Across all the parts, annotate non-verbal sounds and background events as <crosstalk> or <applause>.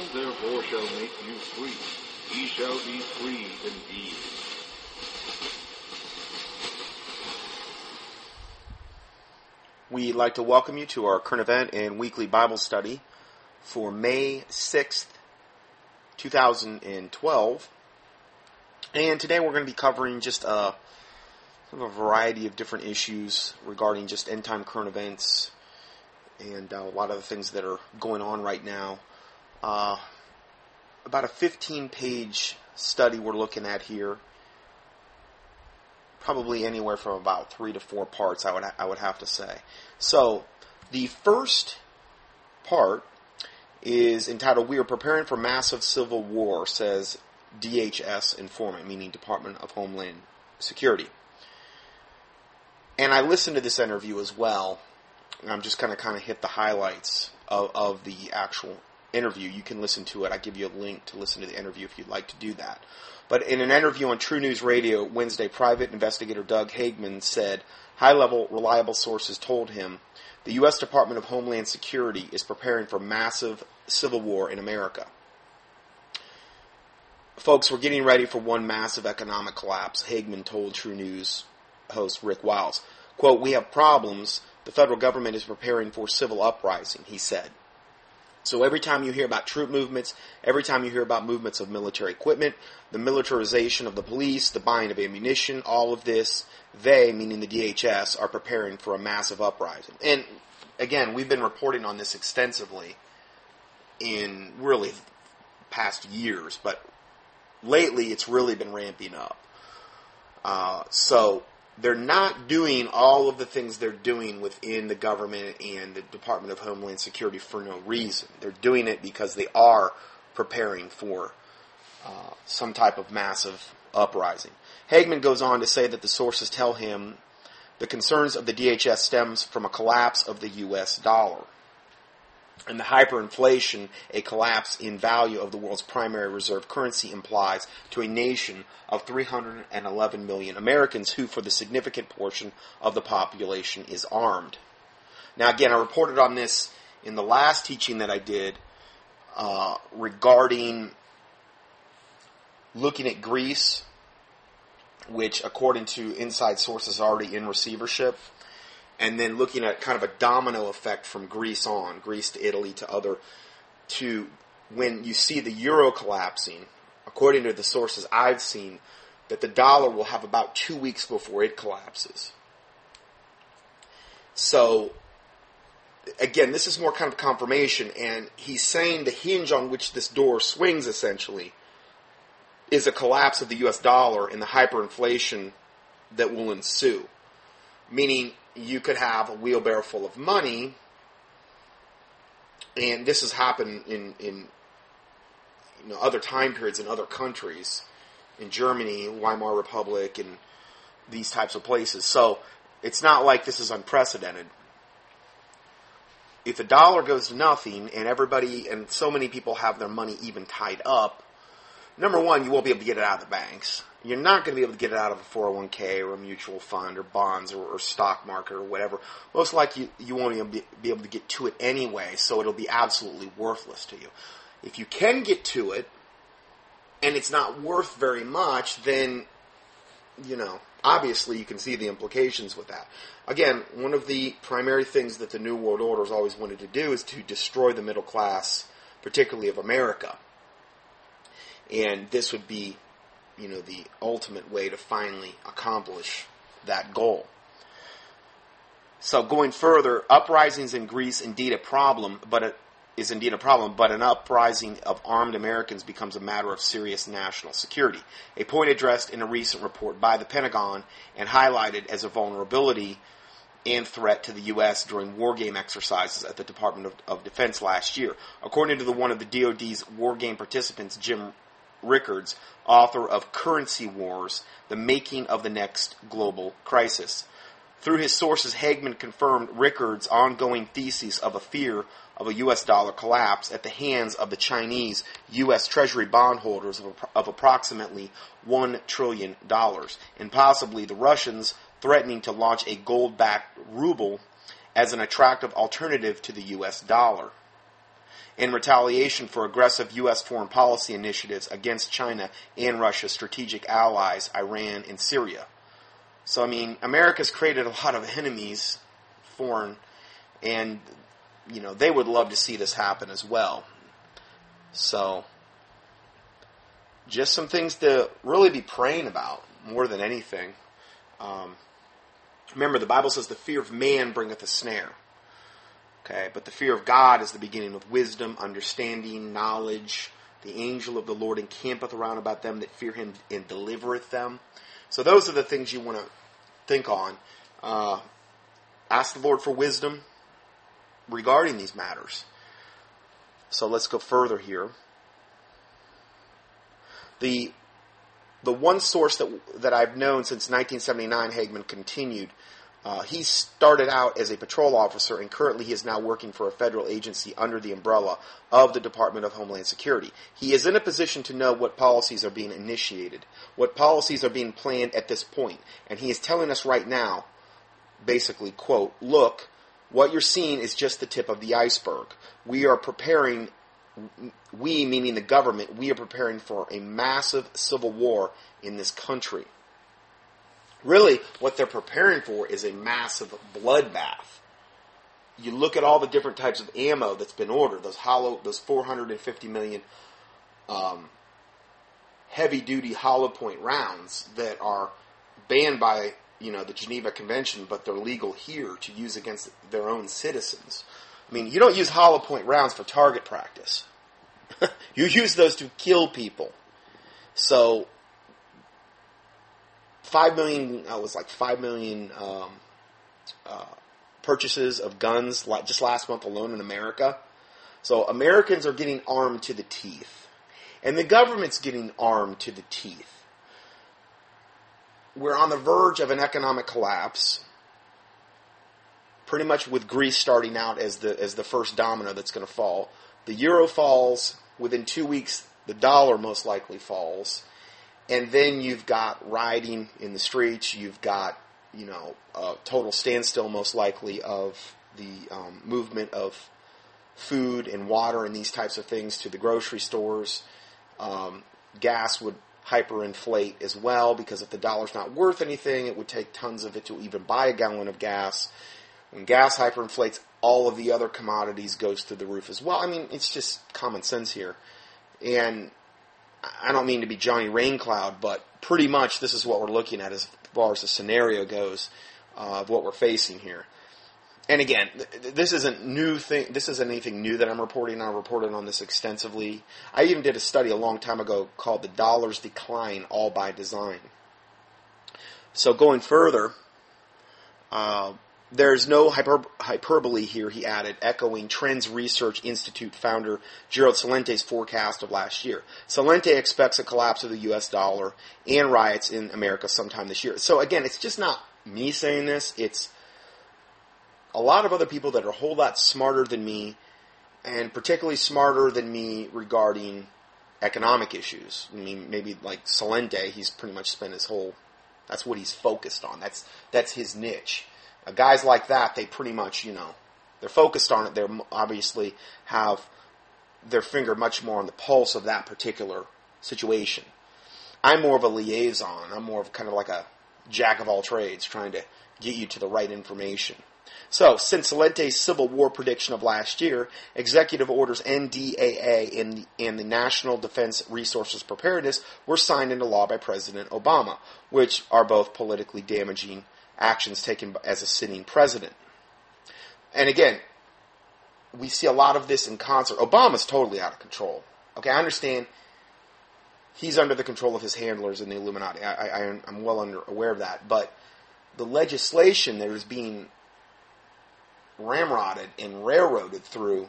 Therefore shall make you free. Ye shall be free indeed. We'd like to welcome you to our current event and weekly Bible study for May 6th, 2012. And today we're going to be covering just a, a variety of different issues regarding just end time current events and uh, a lot of the things that are going on right now. Uh, about a 15 page study we're looking at here. Probably anywhere from about three to four parts, I would I would have to say. So, the first part is entitled "We are preparing for massive civil war," says DHS informant, meaning Department of Homeland Security. And I listened to this interview as well. And I'm just going to kind of hit the highlights of, of the actual interview. You can listen to it. I give you a link to listen to the interview if you'd like to do that. But in an interview on True News Radio Wednesday, private investigator Doug Hagmann said high level, reliable sources told him the U.S. Department of Homeland Security is preparing for massive civil war in America. Folks, we're getting ready for one massive economic collapse, Hagmann told True News host Rick Wiles. Quote, We have problems. The federal government is preparing for civil uprising, he said. So every time you hear about troop movements, every time you hear about movements of military equipment, the militarization of the police, the buying of ammunition, all of this, they, meaning the DHS, are preparing for a massive uprising. And again, we've been reporting on this extensively in really past years, but lately it's really been ramping up. Uh, so they're not doing all of the things they're doing within the government and the Department of Homeland Security for no reason. They're doing it because they are preparing for uh, some type of massive uprising. Hagmann goes on to say that the sources tell him the concerns of the DHS stems from a collapse of the U.S. dollar and the hyperinflation, a collapse in value of the world's primary reserve currency implies to a nation of 311 million Americans who, for the significant portion of the population, is armed. Now, again, I reported on this in the last teaching that I did uh, regarding looking at Greece, which, according to inside sources, already in receivership and then looking at kind of a domino effect from Greece on, Greece to Italy to other, to when you see the euro collapsing, according to the sources I've seen, that the dollar will have about two weeks before it collapses. So, again, this is more kind of confirmation, and he's saying the hinge on which this door swings essentially is a collapse of the US dollar and the hyperinflation that will ensue. Meaning, you could have a wheelbarrow full of money, and this has happened in in you know other time periods in other countries, in Germany, Weimar Republic, and these types of places. So it's not like this is unprecedented. If a dollar goes to nothing and everybody and so many people have their money even tied up, number one, you won't be able to get it out of the banks you're not going to be able to get it out of a 401k or a mutual fund or bonds or, or stock market or whatever. Most likely, you, won't even be, be able to get to it anyway, so it'll be absolutely worthless to you. If you can get to it, and it's not worth very much, then, you know, obviously you can see the implications with that. Again, one of the primary things that the New World Order has always wanted to do is to destroy the middle class, particularly of America. And this would be you know, the ultimate way to finally accomplish that goal. So going further, uprisings in Greece indeed a problem, but it is indeed a problem, but an uprising of armed Americans becomes a matter of serious national security. A point addressed in a recent report by the Pentagon and highlighted as a vulnerability and threat to the U.S. during war game exercises at the Department of, of Defense last year. According to the one of the DoD's war game participants, Jim Rickards, author of Currency Wars The Making of the Next Global Crisis. Through his sources, Hagmann confirmed Rickards' ongoing thesis of a fear of a U.S. dollar collapse at the hands of the Chinese U.S. Treasury bondholders of, of approximately $1 trillion, and possibly the Russians threatening to launch a gold backed ruble as an attractive alternative to the U.S. dollar. In retaliation for aggressive U.S. foreign policy initiatives against China and Russia's strategic allies, Iran and Syria. So, I mean, America's created a lot of enemies, foreign, and, you know, they would love to see this happen as well. So, just some things to really be praying about more than anything. Um, remember, the Bible says the fear of man bringeth a snare. Okay, but the fear of God is the beginning of wisdom, understanding, knowledge. The angel of the Lord encampeth around about them that fear him and delivereth them. So those are the things you want to think on. Uh, ask the Lord for wisdom regarding these matters. So let's go further here. The the one source that that I've known since 1979, Hagmann continued uh, he started out as a patrol officer, and currently he is now working for a federal agency under the umbrella of the Department of Homeland Security. He is in a position to know what policies are being initiated, what policies are being planned at this point, and he is telling us right now, basically, quote, look, what you're seeing is just the tip of the iceberg. We are preparing, we meaning the government, we are preparing for a massive civil war in this country. Really, what they're preparing for is a massive bloodbath. You look at all the different types of ammo that's been ordered, those hollow, those 450 million um, heavy duty hollow point rounds that are banned by you know the Geneva Convention, but they're legal here to use against their own citizens. I mean, you don't use hollow point rounds for target practice. <laughs> you use those to kill people. So five million uh, was like five million um, uh, purchases of guns just last month alone in America. So Americans are getting armed to the teeth, and the government's getting armed to the teeth. We're on the verge of an economic collapse. Pretty much with Greece starting out as the as the first domino that's going to fall. The euro falls within two weeks. The dollar most likely falls and then you've got rioting in the streets. You've got you know a total standstill, most likely, of the um, movement of food and water and these types of things to the grocery stores. Um, gas would hyperinflate as well because if the dollar's not worth anything, it would take tons of it to even buy a gallon of gas. When gas hyperinflates, all of the other commodities goes through the roof as well. I mean, it's just common sense here. And I don't mean to be Johnny Raincloud, but pretty much this is what we're looking at as far as the scenario goes uh, of what we're facing here. And again, th- this isn't new thing. This isn't anything new that I'm reporting. I reported on this extensively. I even did a study a long time ago called "The Dollar's Decline: All by Design." So going further, uh, there's no hyper- hyperbole here, he added, echoing Trends Research Institute founder Gerald Celente's forecast of last year. Celente expects a collapse of the U.S. dollar and riots in America sometime this year. So again, it's just not me saying this, it's a lot of other people that are a whole lot smarter than me, and particularly smarter than me regarding economic issues. I mean, maybe like Celente, he's pretty much spent his whole, that's what he's focused on. That's, that's his niche guys like that, they pretty much, you know, they're focused on it. They obviously have their finger much more on the pulse of that particular situation. I'm more of a liaison. I'm more of kind of like a jack of all trades, trying to get you to the right information. So, since Celente's Civil War prediction of last year, executive orders NDAA and the, and the National Defense Resources Preparedness were signed into law by President Obama, which are both politically damaging actions taken as a sitting president. And again, we see a lot of this in concert. Obama's totally out of control. Okay, I understand he's under the control of his handlers in the Illuminati. I, am well under, aware of that. But the legislation that is being ramrodded and railroaded through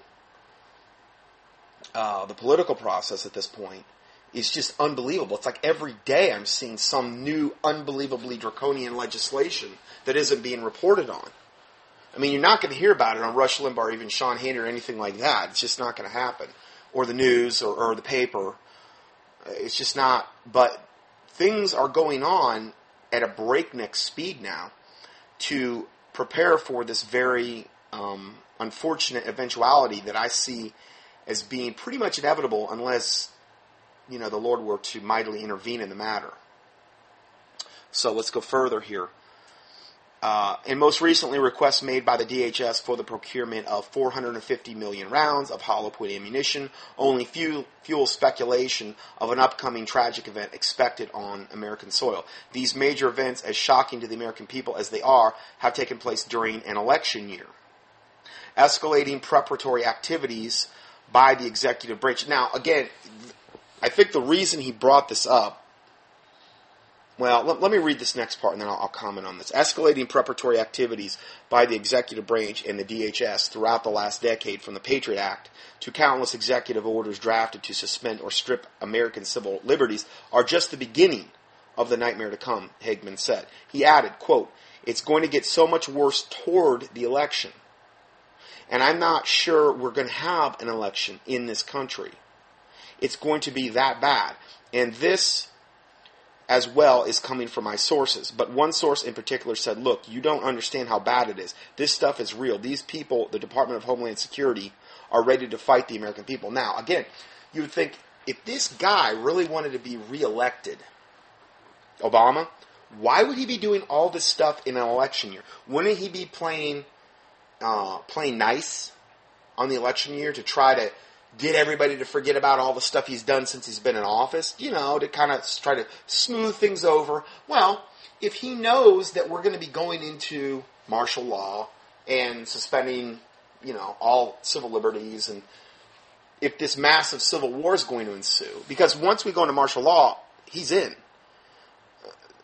uh, the political process at this point is just unbelievable. It's like every day I'm seeing some new, unbelievably draconian legislation that isn't being reported on. I mean, you're not going to hear about it on Rush Limbaugh or even Sean Hannity or anything like that. It's just not going to happen. Or the news or, or the paper. It's just not. But things are going on at a breakneck speed now to prepare for this very um, unfortunate eventuality that I see as being pretty much inevitable unless, you know, the Lord were to mightily intervene in the matter. So let's go further here. Uh, and most recently, requests made by the DHS for the procurement of 450 million rounds of hollow point ammunition only fuel, fuel speculation of an upcoming tragic event expected on American soil. These major events, as shocking to the American people as they are, have taken place during an election year. Escalating preparatory activities by the executive branch. Now, again, I think the reason he brought this up well, let, let, me read this next part and then I'll, I'll, comment on this. Escalating preparatory activities by the executive branch and the DHS throughout the last decade, from the Patriot Act to countless executive orders drafted to suspend or strip American civil liberties, are just the beginning of the nightmare to come, Hagmann said. He added, quote, it's going to get so much worse toward the election. And I'm not sure we're going to have an election in this country. It's going to be that bad. And this as well is coming from my sources. But one source in particular said, look, you don't understand how bad it is. This stuff is real. These people, the Department of Homeland Security, are ready to fight the American people. Now, again, you would think if this guy really wanted to be reelected, Obama, why would he be doing all this stuff in an election year? Wouldn't he be playing uh, playing nice on the election year to try to get everybody to forget about all the stuff he's done since he's been in office, you know, to kind of try to smooth things over. Well, if he knows that we're going to be going into martial law and suspending, you know, all civil liberties and if this massive civil war is going to ensue, because once we go into martial law, he's in.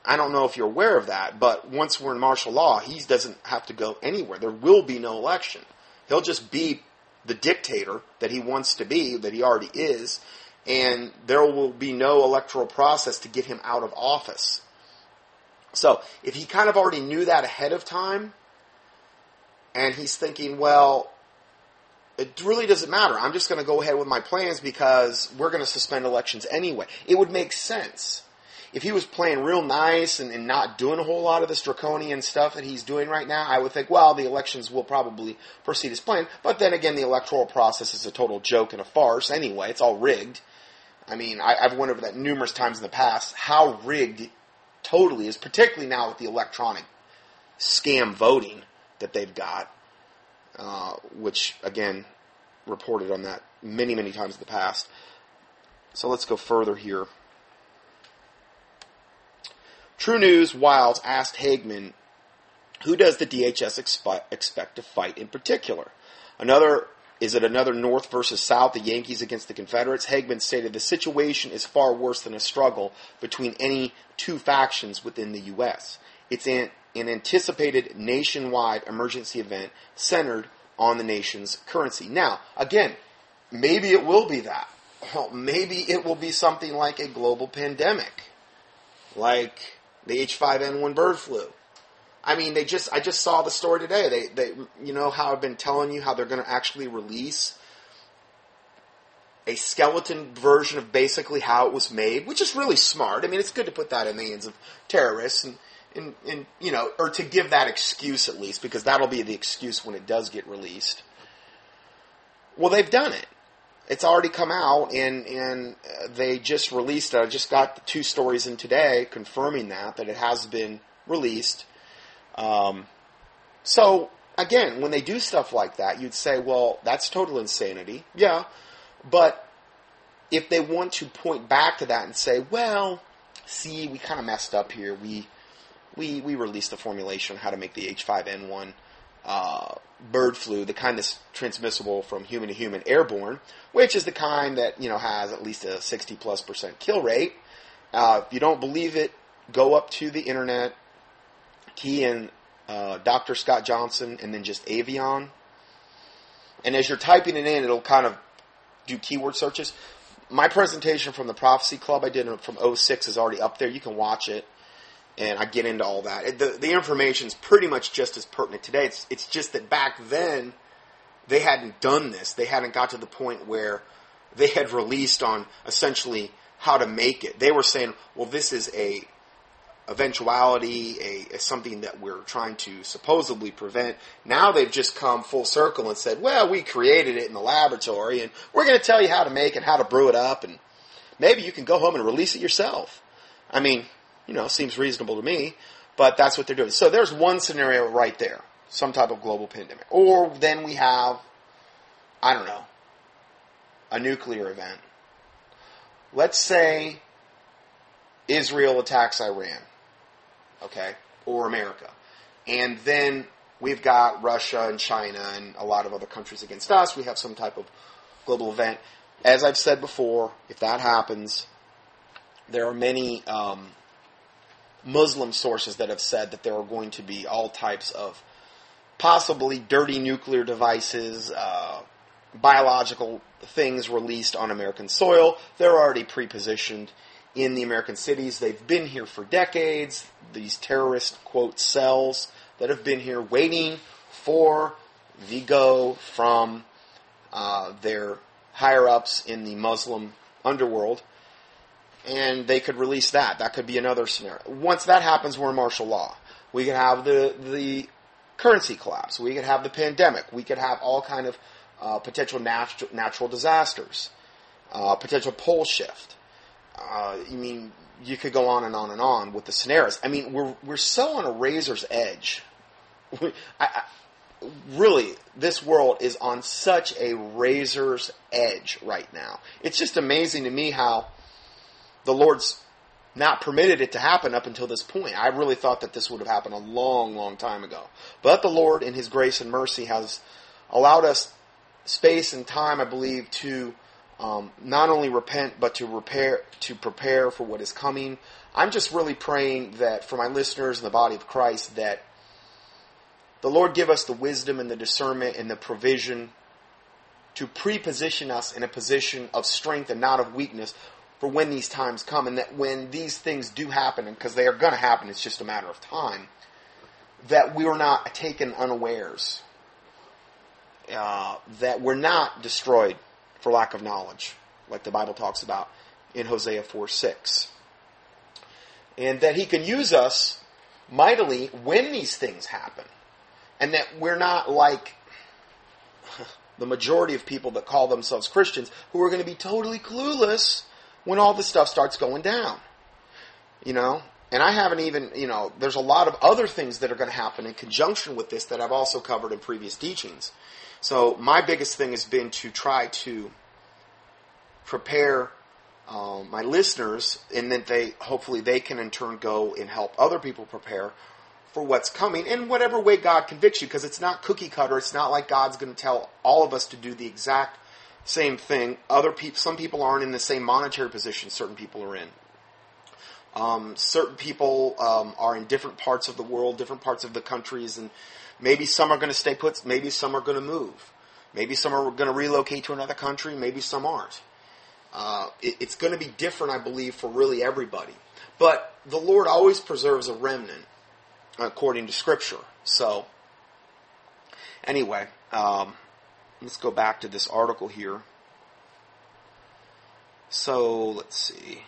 I don't know if you're aware of that, but once we're in martial law, he doesn't have to go anywhere. There will be no election. He'll just be the dictator that he wants to be, that he already is, and there will be no electoral process to get him out of office. So, if he kind of already knew that ahead of time, and he's thinking, well, it really doesn't matter. I'm just going to go ahead with my plans because we're going to suspend elections anyway. It would make sense if he was playing real nice and, and, not doing a whole lot of this draconian stuff that he's doing right now, I would think, well, the elections will probably proceed as planned. But then again, the electoral process is a total joke and a farce anyway. It's all rigged. I mean, I, I've over that numerous times in the past how rigged totally is, particularly now with the electronic scam voting that they've got, uh, which again reported on that many, many times in the past. So let's go further here. True News Wiles asked Hagmann, who does the DHS expi- expect to fight in particular? Another is it another North versus South, the Yankees against the Confederates? Hagmann stated the situation is far worse than a struggle between any two factions within the U.S. It's an, an anticipated nationwide emergency event centered on the nation's currency. Now, again, maybe it will be that. Well, <laughs> maybe it will be something like a global pandemic. Like the H5N1 bird flu. I mean, they just I just saw the story today. They they you know how I've been telling you how they're going to actually release a skeleton version of basically how it was made, which is really smart. I mean, it's good to put that in the hands of terrorists and and, and you know, or to give that excuse at least because that'll be the excuse when it does get released. Well, they've done it it's already come out, and and they just released. I just got the two stories in today confirming that that it has been released. Um, so again, when they do stuff like that, you'd say, well, that's total insanity. Yeah, but if they want to point back to that and say, well, see, we kind of messed up here. We we we released the formulation on how to make the H5N1 uh, bird flu, the kind that's transmissible from human to human airborne, which is the kind that you know has at least a 60 plus percent kill rate. Uh, if you don't believe it, go up to the internet, key in uh, Dr. Scott Johnson, and then just Avian. And as you're typing it in, it'll kind of do keyword searches. My presentation from the Prophecy Club I did from 06 is already up there. You can watch it and I get into all that. The the information is pretty much just as pertinent today. It's it's just that back then they hadn't done this. They hadn't got to the point where they had released on essentially how to make it. They were saying, well, this is a eventuality, a, a something that we're trying to supposedly prevent. Now they've just come full circle and said, "Well, we created it in the laboratory, and we're going to tell you how to make it, how to brew it up, and maybe you can go home and release it yourself." I mean, you know, seems reasonable to me, but that's what they're doing. So there's one scenario right there, some type of global pandemic, or then we have, I don't know, a nuclear event. Let's say Israel attacks Iran okay, or America. And then we've got Russia and China and a lot of other countries against us. We have some type of global event. As I've said before, if that happens, there are many um, Muslim sources that have said that there are going to be all types of possibly dirty nuclear devices, uh, biological things released on American soil. They're already pre-positioned in the American cities. They've been here for decades. These terrorist, quote, cells that have been here waiting for the go from uh, their higher ups in the Muslim underworld. And they could release that. That could be another scenario. Once that happens, we're in martial law. We could have the, the currency collapse. We could have the pandemic. We could have all kind of uh, potential natu- natural disasters, uh, potential pole shift. Uh, I mean, you could go on and on and on with the scenarios. I mean, we're we're so on a razor's edge. <laughs> I, I, really, this world is on such a razor's edge right now. It's just amazing to me how the Lord's not permitted it to happen up until this point. I really thought that this would have happened a long, long time ago. But the Lord, in His grace and mercy, has allowed us space and time, I believe, to um, not only repent but to repair to prepare for what is coming. I'm just really praying that for my listeners in the body of Christ that the Lord give us the wisdom and the discernment and the provision to pre-position us in a position of strength and not of weakness for when these times come and that when these things do happen because they are going to happen it's just a matter of time that we are not taken unawares uh, that we're not destroyed for lack of knowledge, like the Bible talks about in Hosea 4 6. And that He can use us mightily when these things happen. And that we're not like <laughs> the majority of people that call themselves Christians who are going to be totally clueless when all this stuff starts going down. You know? And I haven't even, you know, there's a lot of other things that are going to happen in conjunction with this that I've also covered in previous teachings. So my biggest thing has been to try to prepare um, my listeners, and then they hopefully they can in turn go and help other people prepare for what's coming in whatever way God convicts you, because it's not cookie cutter. It's not like God's going to tell all of us to do the exact same thing. Other people, some people aren't in the same monetary position. Certain people are in. Um, certain people um, are in different parts of the world, different parts of the countries, and Maybe some are going to stay put. Maybe some are going to move. Maybe some are going to relocate to another country. Maybe some aren't. Uh, it, it's going to be different, I believe, for really everybody. But the Lord always preserves a remnant, according to Scripture. So, anyway, um, let's go back to this article here. So, let's see.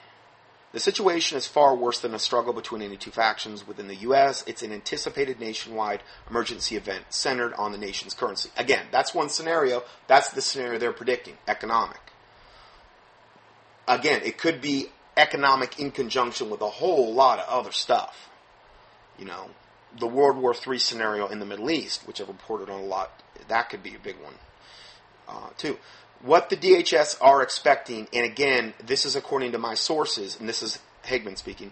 The situation is far worse than a struggle between any two factions within the U.S. It's an anticipated nationwide emergency event centered on the nation's currency. Again, that's one scenario. That's the scenario they're predicting economic. Again, it could be economic in conjunction with a whole lot of other stuff. You know, the World War III scenario in the Middle East, which I've reported on a lot, that could be a big one, uh, too what the DHS are expecting, and again, this is according to my sources, and this is Hagmann speaking,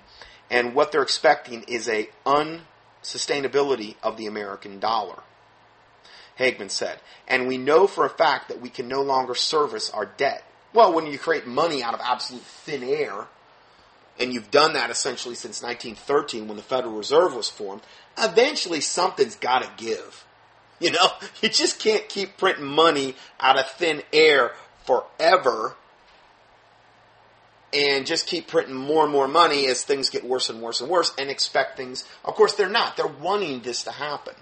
and what they're expecting is a unsustainability of the American dollar. Hagmann said, and we know for a fact that we can no longer service our debt. Well, when you create money out of absolute thin air, and you've done that essentially since 1913 when the Federal Reserve was formed, eventually something's got to give. <laughs> You know, you just can't keep printing money out of thin air forever and just keep printing more and more money as things get worse and worse and worse and expect things. Of course, they're not. They're wanting this to happen.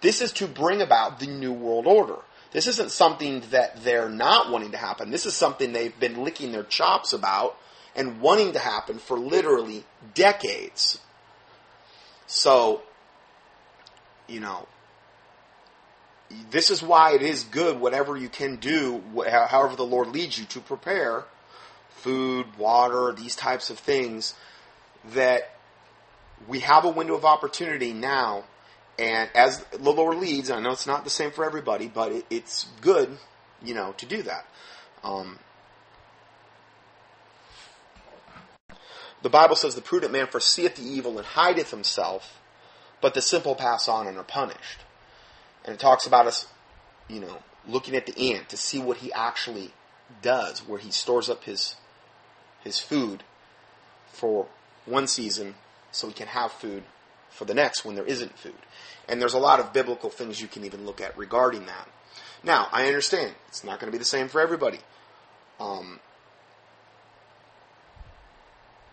This is to bring about the New World Order. This isn't something that they're not wanting to happen. This is something they've been licking their chops about and wanting to happen for literally decades. So, you know, this is why it is good, whatever you can do, however the Lord leads you, to prepare food, water, these types of things, that we have a window of opportunity now. And as the Lord leads, I know it's not the same for everybody, but it, it's good, you know, to do that. Um, the Bible says, The prudent man foreseeth the evil and hideth himself, but the simple pass on and are punished. And it talks about us, you know, looking at the ant to see what he actually does, where he stores up his his food for one season so he can have food for the next when there isn't food. And there's a lot of biblical things you can even look at regarding that. Now, I understand it's not going to be the same for everybody. Um,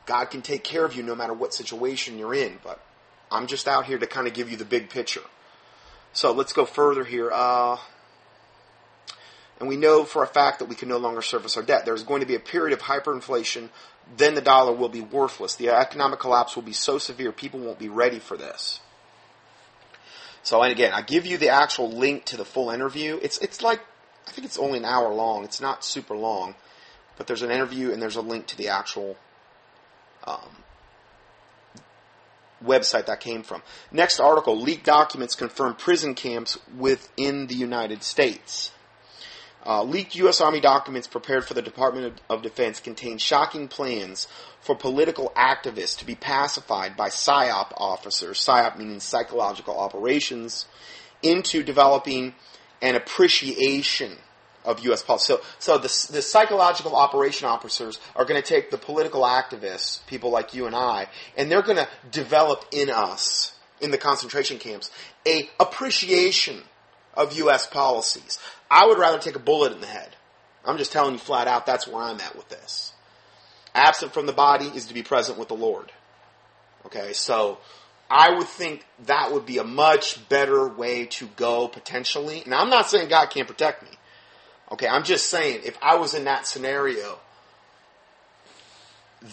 God can take care of you no matter what situation you're in, but I'm just out here to kind of give you the big picture. So let's go further here. Uh, and we know for a fact that we can no longer service our debt. There's going to be a period of hyperinflation. Then the dollar will be worthless. The economic collapse will be so severe, people won't be ready for this. So, and again, I give you the actual link to the full interview. It's it's like I think it's only an hour long. It's not super long, but there's an interview and there's a link to the actual um, website that came from. Next article leaked documents confirm prison camps within the United States. Uh, leaked U.S. Army documents prepared for the Department of, of, Defense contain shocking plans for political activists to be pacified by PSYOP officers, PSYOP meaning psychological operations, into developing an appreciation of U.S. policy. So, so the, the psychological operation officers are going to take the political activists, people like you and I, and they're going to develop in us, in the concentration camps, a appreciation of U.S. policies. I would rather take a bullet in the head. I'm just telling you flat out, that's where I'm at with this. Absent from the body is to be present with the Lord. Okay, so I would think that would be a much better way to go potentially. Now, I'm not saying God can't protect me. Okay, I'm just saying, if I was in that scenario,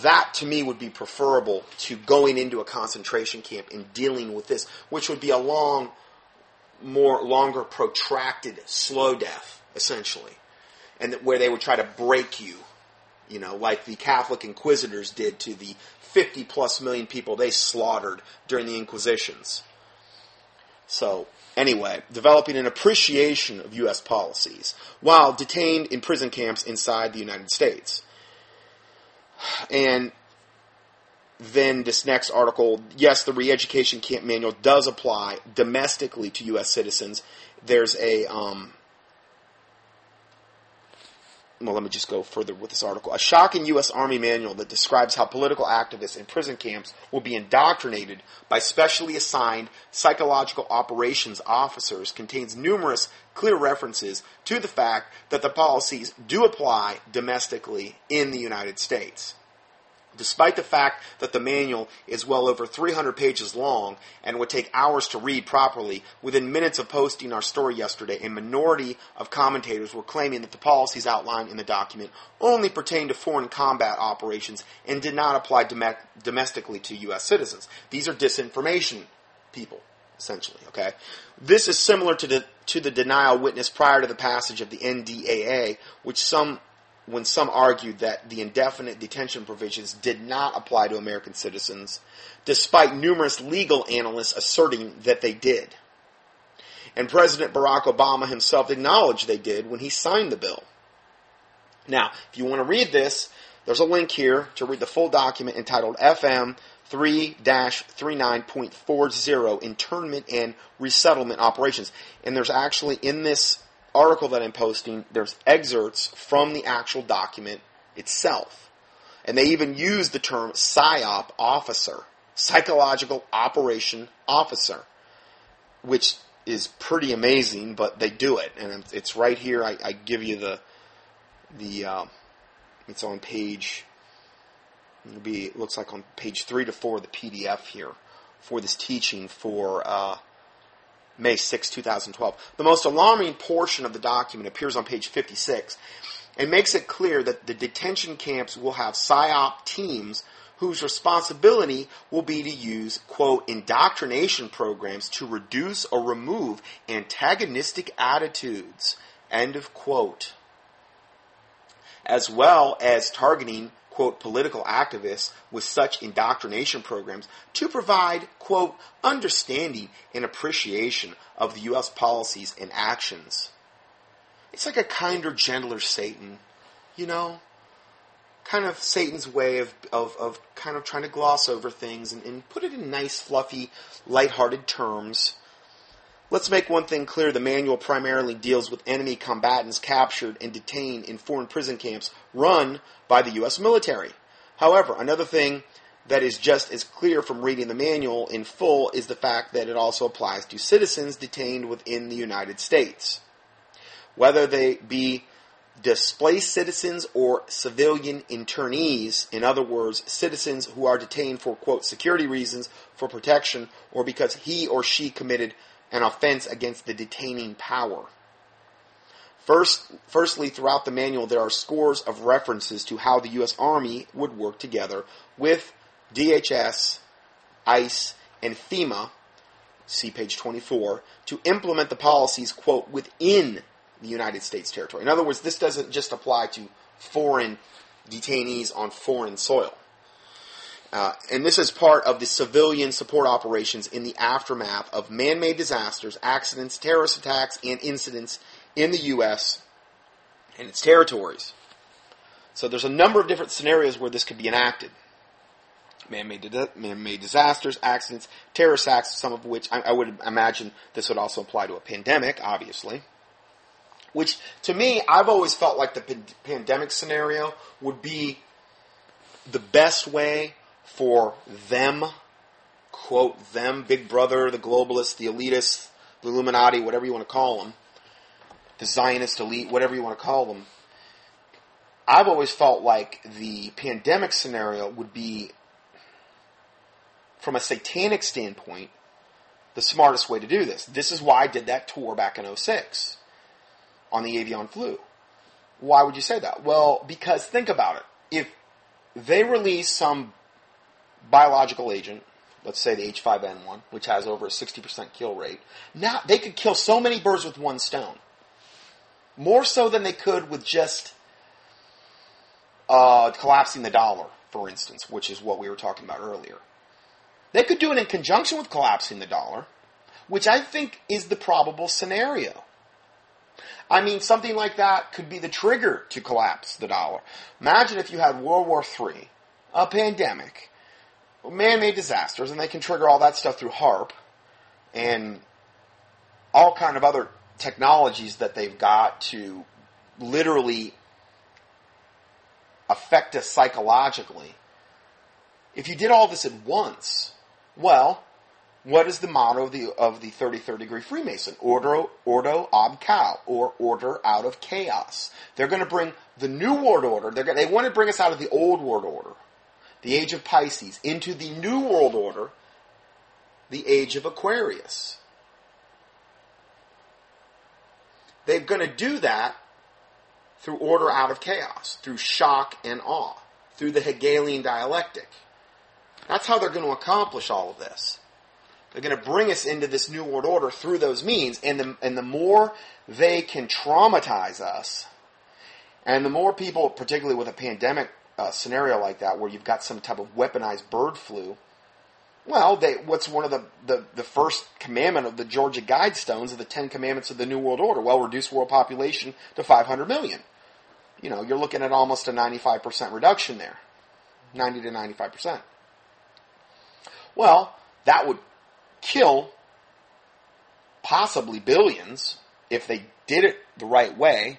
that to me would be preferable to going into a concentration camp and dealing with this, which would be a long, more longer protracted slow death, essentially. And where they would try to break you, you know, like the Catholic inquisitors did to the 50 plus million people they slaughtered during the Inquisitions. So, Anyway, developing an appreciation of U.S. policies while detained in prison camps inside the United States. And then this next article, yes, the re-education camp manual does apply domestically to U.S. citizens. There's a um, well, let me just go further with this article. A shocking U.S. Army manual that describes how political activists in prison camps will be indoctrinated by specially assigned psychological operations officers contains numerous clear references to the fact that the policies do apply domestically in the United States. Despite the fact that the manual is well over 300 pages long and would take hours to read properly, within minutes of posting our story yesterday, a minority of commentators were claiming that the policies outlined in the document only pertain to foreign combat operations and did not apply dom- domestically to U.S. citizens. These are disinformation people, essentially. Okay, this is similar to the to the denial witnessed prior to the passage of the NDAA, which some when some argued that the indefinite detention provisions did not apply to American citizens, despite numerous legal analysts asserting that they did. And President Barack Obama himself acknowledged they did when he signed the bill. Now, if you want to read this, there's a link here to read the full document entitled FM 3-39.40 Internment and Resettlement Operations. And there's actually in this article that I'm posting, there's excerpts from the actual document itself. And they even use the term PSYOP officer, psychological operation officer, which is pretty amazing, but they do it. And it's right here. I, I give you the, the, uh, it's on page, it'll be, it looks like on page three to four of the PDF here for this teaching for, uh, May 6, 2012. The most alarming portion of the document appears on page 56 and makes it clear that the detention camps will have PSYOP teams whose responsibility will be to use, quote, indoctrination programs to reduce or remove antagonistic attitudes, end of quote, as well as targeting, quote, political activists with such indoctrination programs to provide, quote, understanding and appreciation of the U.S. policies and actions. It's like a kinder, gentler Satan, you know? kind of Satan's way of, of, of kind of trying to gloss over things and, and put it in nice, fluffy, lighthearted terms. Let's make one thing clear. The manual primarily deals with enemy combatants captured and detained in foreign prison camps run by the U.S. military. However, another thing that is just as clear from reading the manual in full is the fact that it also applies to citizens detained within the United States. Whether they be displaced citizens or civilian internees, in other words, citizens who are detained for, quote, security reasons, for protection, or because he or she committed an offense against the detaining power. First, firstly, throughout the manual, there are scores of references to how the U.S. Army would work together with DHS, ICE, and FEMA, see page 24, to implement the policies, quote, within the United States territory. In other words, this doesn't just apply to foreign detainees on foreign soil. Uh, and this is part of the civilian support operations in the aftermath of man made disasters, accidents, terrorist attacks, and incidents in the U.S. and its territories. So there's a number of different scenarios where this could be enacted. Man-made, man-made disasters, accidents, terrorist acts, some of which I, I would imagine this would also apply to a pandemic, obviously. Which, to me, I've always felt like the pandemic scenario would be the best way for them, quote, them, Big Brother, the globalists, the elitists, the Illuminati, whatever you want to call them, the Zionist elite, whatever you want to call them. I've always felt like the pandemic scenario would be, from a satanic standpoint, the smartest way to do this. This is why I did that tour back in 06 on the avian flu. Why would you say that? Well, because think about it. If they release some biological agent, let's say the H5N1, which has over a 60% kill rate, now they could kill so many birds with one stone. More so than they could with just uh, collapsing the dollar, for instance, which is what we were talking about earlier. They could do it in conjunction with collapsing the dollar, which I think is the probable scenario. I mean, something like that could be the trigger to collapse the dollar. Imagine if you had World War III, a pandemic, man-made disasters, and they can trigger all that stuff through HAARP and all kind of other technologies that they've got to literally affect us psychologically. If you did all this at once, well, what is the motto of the of the 33rd degree Freemason? Ordo ordo ab chao, or order out of chaos. They're going to bring the new world order. They're they want to bring us out of the old world order, the age of Pisces, into the new world order, the age of Aquarius. They're going to do that through order out of chaos, through shock and awe, through the Hegelian dialectic. That's how they're going to accomplish all of this. They're going to bring us into this new world order through those means. And the, and the more they can traumatize us, and the more people, particularly with a pandemic uh, scenario like that, where you've got some type of weaponized bird flu, well, they, what's one of the, the, the first commandment of the Georgia Guidestones of the Ten Commandments of the New World Order? Well, reduce world population to 500 million. You know, you're looking at almost a 95% reduction there. 90 to 95%. Well, that would kill possibly billions if they did it the right way.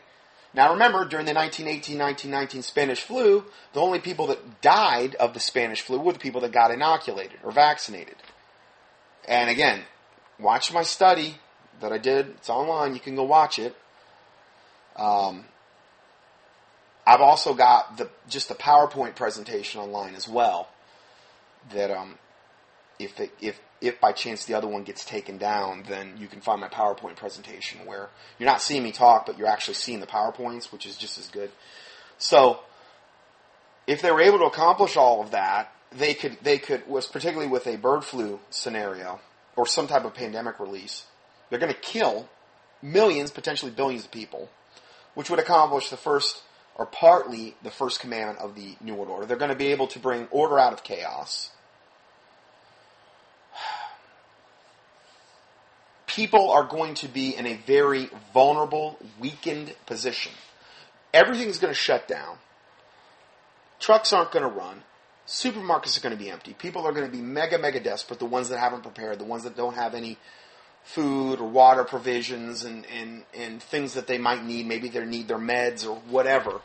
Now remember, during the 1918-1919 Spanish flu, the only people that died of the Spanish flu were the people that got inoculated or vaccinated. And again, watch my study that I did. It's online. You can go watch it. Um, I've also got the just the PowerPoint presentation online as well. That um, if it, if if by chance the other one gets taken down, then you can find my PowerPoint presentation where you're not seeing me talk, but you're actually seeing the PowerPoints, which is just as good. So, if they were able to accomplish all of that, they could they could was particularly with a bird flu scenario or some type of pandemic release, they're going to kill millions, potentially billions of people, which would accomplish the first or partly the first commandment of the New World Order. They're going to be able to bring order out of chaos. People are going to be in a very vulnerable, weakened position. Everything's going to shut down. Trucks aren't going to run. Supermarkets are going to be empty. People are going to be mega, mega desperate. The ones that haven't prepared, the ones that don't have any food or water provisions and, and, and things that they might need. Maybe they need their meds or whatever.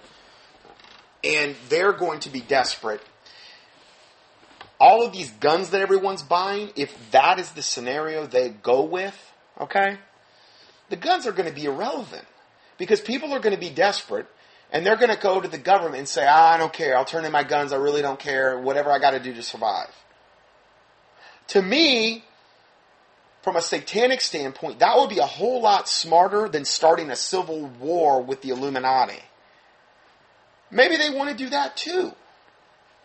And they're going to be desperate. All of these guns that everyone's buying, if that is the scenario they go with, okay, the guns are going to be irrelevant because people are going to be desperate and they're going to go to the government and say, ah, I don't care. I'll turn in my guns. I really don't care. Whatever I got to do to survive. To me, from a satanic standpoint, that would be a whole lot smarter than starting a civil war with the Illuminati. Maybe they want to do that too.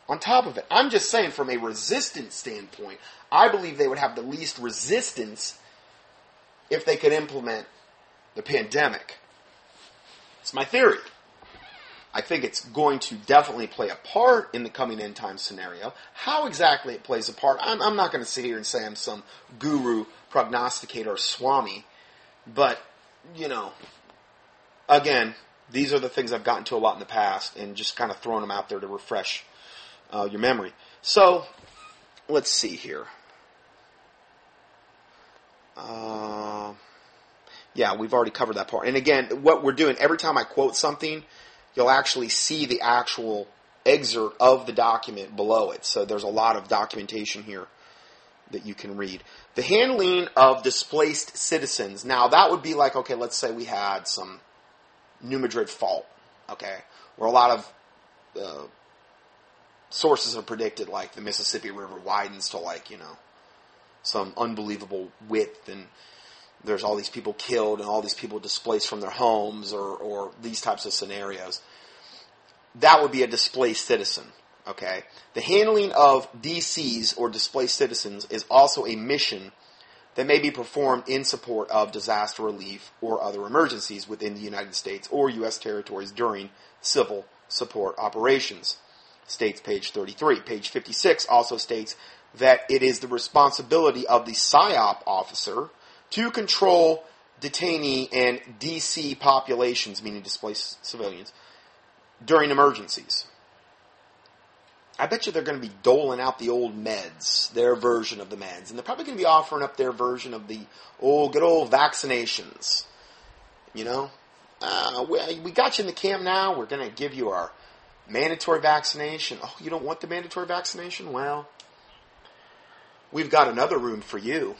On top of it, I'm just saying from a resistance standpoint, I believe they would have the least resistance if they could implement the pandemic. It's my theory. I think it's going to definitely play a part in the coming end time scenario. How exactly it plays a part, I'm, I'm not going to sit here and say I'm some guru prognosticator or swami, but, you know, again, these are the things I've gotten to a lot in the past and just kind of throwing them out there to refresh uh, your memory. So, let's see here. Uh, yeah, we've already covered that part. And again, what we're doing, every time I quote something, you'll actually see the actual excerpt of the document below it. So there's a lot of documentation here that you can read. The handling of displaced citizens. Now that would be like, okay, let's say we had some New Madrid fault, okay, where a lot of uh, sources have predicted like the Mississippi River widens to like, you know, some unbelievable width and there's all these people killed and all these people displaced from their homes or, or these types of scenarios. That would be a displaced citizen. Okay. The handling of DCs or displaced citizens is also a mission that may be performed in support of disaster relief or other emergencies within the United States or U.S. territories during civil support operations. States page 33. Page 56 also states that it is the responsibility of the PSYOP officer to control detainee and DC populations, meaning displaced civilians, during emergencies. I bet you they're going to be doling out the old meds, their version of the meds, and they're probably going to be offering up their version of the old, good old vaccinations. You know, uh, we, we got you in the camp now. We're going to give you our mandatory vaccination. Oh, you don't want the mandatory vaccination? Well, we've got another room for you.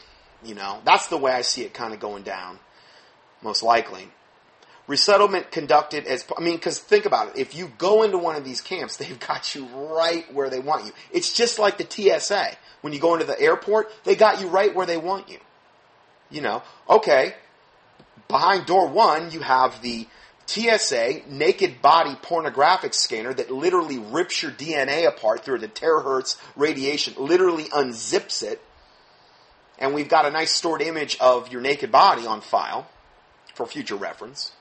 You know, that's the way I see it kind of going down, most likely. Resettlement conducted as, I mean, because think about it. If you go into one of these camps, <laughs> they've got you right where they want you. It's just like the TSA. When you go into the airport, they got you right where they want you. You know, okay, behind door one, you have the TSA naked body pornographic scanner that literally rips your DNA apart through the terahertz radiation, literally unzips it and we've got a nice stored image of your naked body on file for future reference.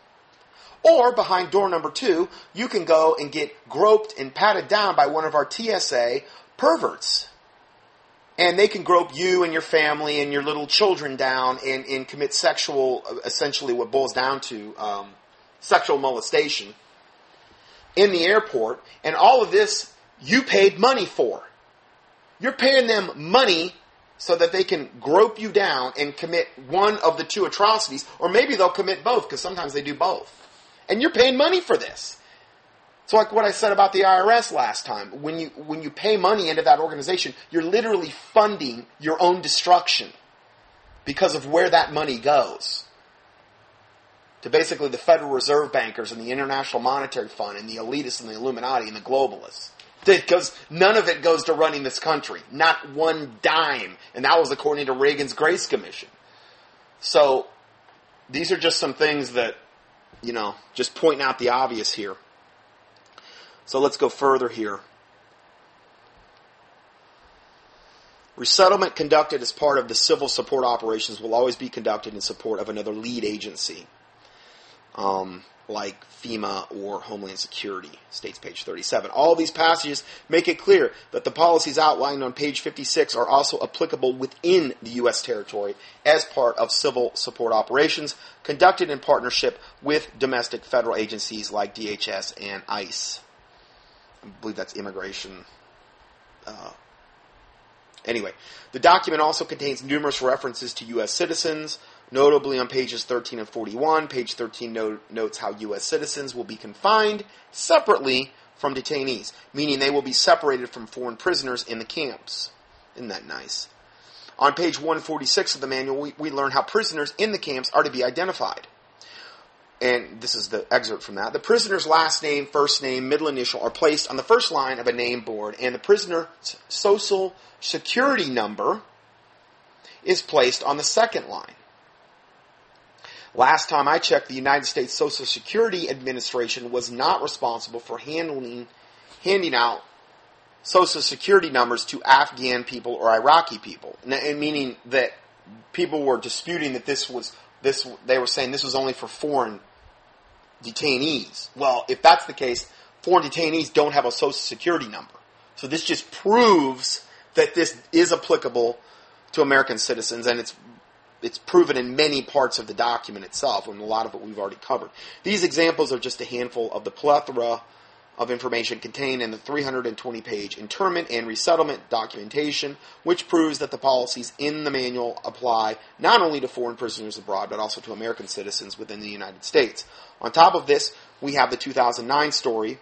Or behind door number two, you can go and get groped and patted down by one of our TSA perverts. And they can grope you and your family and your little children down and, and commit sexual, essentially what boils down to um, sexual molestation in the airport. And all of this you paid money for. You're paying them money so that they can grope you down and commit one of the two atrocities, or maybe they'll commit both, because sometimes they do both. And you're paying money for this. It's like what I said about the IRS last time. When you, when you pay money into that organization, you're literally funding your own destruction because of where that money goes. To basically the Federal Reserve bankers and the International Monetary Fund and the elitists and the Illuminati and the globalists. Because none of it goes to running this country. Not one dime. And that was according to Reagan's Grace Commission. So, these are just some things that, you know, just pointing out the obvious here. So let's go further here. Resettlement conducted as part of the civil support operations will always be conducted in support of another lead agency, um, like FEMA or Homeland Security, states page 37. All these passages make it clear that the policies outlined on page 56 are also applicable within the U.S. territory as part of civil support operations conducted in partnership with domestic federal agencies like DHS and ICE. I believe that's immigration. Uh, anyway, the document also contains numerous references to U.S. citizens, notably on pages 13 and 41. Page 13 no- notes how U.S. citizens will be confined separately from detainees, meaning they will be separated from foreign prisoners in the camps. Isn't that nice? On page 146 of the manual, we, we learn how prisoners in the camps are to be identified and this is the excerpt from that. The prisoner's last name, first name, middle initial are placed on the first line of a name board, and the prisoner's social security number is placed on the second line. Last time I checked, the United States Social Security Administration was not responsible for handling, handing out Social Security numbers to Afghan people or Iraqi people, meaning that people were disputing that this was this. They were saying this was only for foreign detainees. Well, if that's the case, foreign detainees don't have a social security number. So this just proves that this is applicable to American citizens, and it's it's proven in many parts of the document itself, and a lot of it we've already covered. These examples are just a handful of the plethora of information contained in the 320 page internment and resettlement documentation, which proves that the policies in the manual apply not only to foreign prisoners abroad, but also to American citizens within the United States. On top of this, we have the 2009 story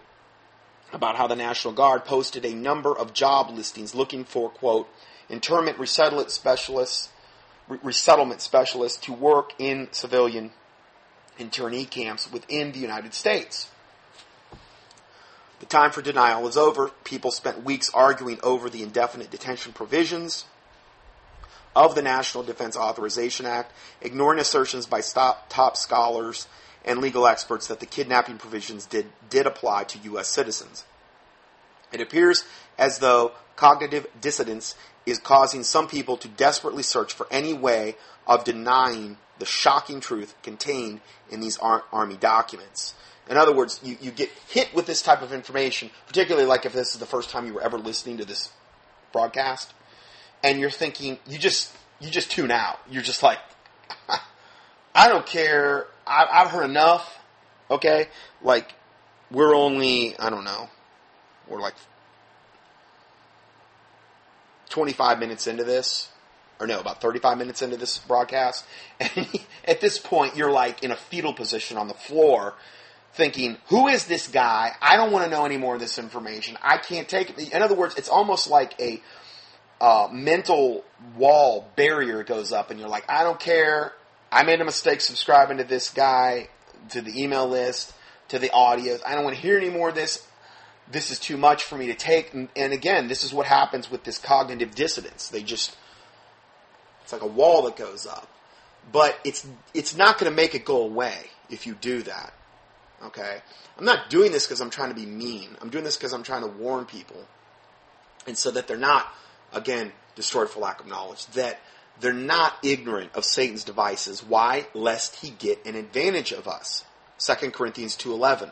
about how the National Guard posted a number of job listings looking for, quote, internment resettlement specialists, resettlement specialists to work in civilian internee camps within the United States. The time for denial is over. People spent weeks arguing over the indefinite detention provisions of the National Defense Authorization Act, ignoring assertions by top scholars and legal experts that the kidnapping provisions did, did apply to U.S. citizens. It appears as though cognitive dissonance is causing some people to desperately search for any way of denying the shocking truth contained in these ar- Army documents. In other words, you, you get hit with this type of information, particularly like if this is the first time you were ever listening to this broadcast, and you're thinking, you just you just tune out. You're just like, <laughs> I don't care. I, I've heard enough. Okay, like we're only I don't know, we're like 25 minutes into this, or no, about 35 minutes into this broadcast, and <laughs> at this point you're like in a fetal position on the floor thinking, who is this guy? I don't want to know any more of this information. I can't take it. In other words, it's almost like a uh, mental wall barrier goes up, and you're like, I don't care. I made a mistake subscribing to this guy, to the email list, to the audios. I don't want to hear any more of this. This is too much for me to take. And, and again, this is what happens with this cognitive dissonance. They just, it's like a wall that goes up. But it's, it's not going to make it go away if you do that. Okay? I'm not doing this because I'm trying to be mean. I'm doing this because I'm trying to warn people. And so that they're not, again, destroyed for lack of knowledge. That they're not ignorant of Satan's devices. Why? Lest he get an advantage of us. 2 Corinthians 2.11.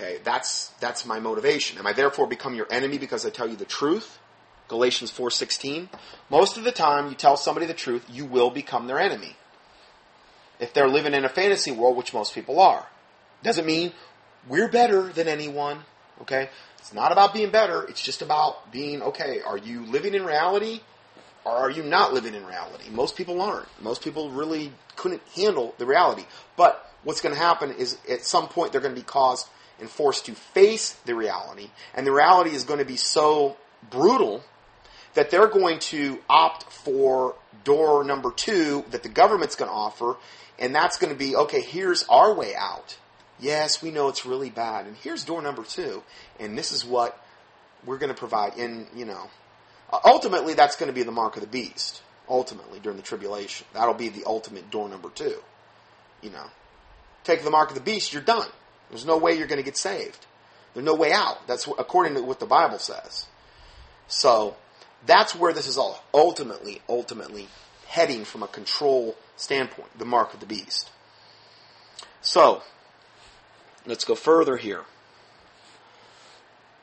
Okay, that's, that's my motivation. Am I therefore become your enemy because I tell you the truth? Galatians 4.16. Most of the time you tell somebody the truth, you will become their enemy if they're living in a fantasy world, which most people are. Doesn't mean we're better than anyone, okay? It's not about being better, it's just about being, okay, are you living in reality or are you not living in reality? Most people aren't. Most people really couldn't handle the reality. But what's going to happen is at some point they're going to be caused and forced to face the reality, and the reality is going to be so brutal that they're going to opt for door number two that the government's going to offer, and that's going to be, okay, here's our way out. Yes, we know it's really bad. And here's door number two. And this is what we're going to provide. And, you know, ultimately that's going to be the mark of the beast. Ultimately, during the tribulation. That'll be the ultimate door number two. You know, take the mark of the beast, you're done. There's no way you're going to get saved. There's no way out. That's what, according to what the Bible says. So, That's where this is all ultimately, ultimately heading from a control standpoint, the mark of the beast. So, let's go further here.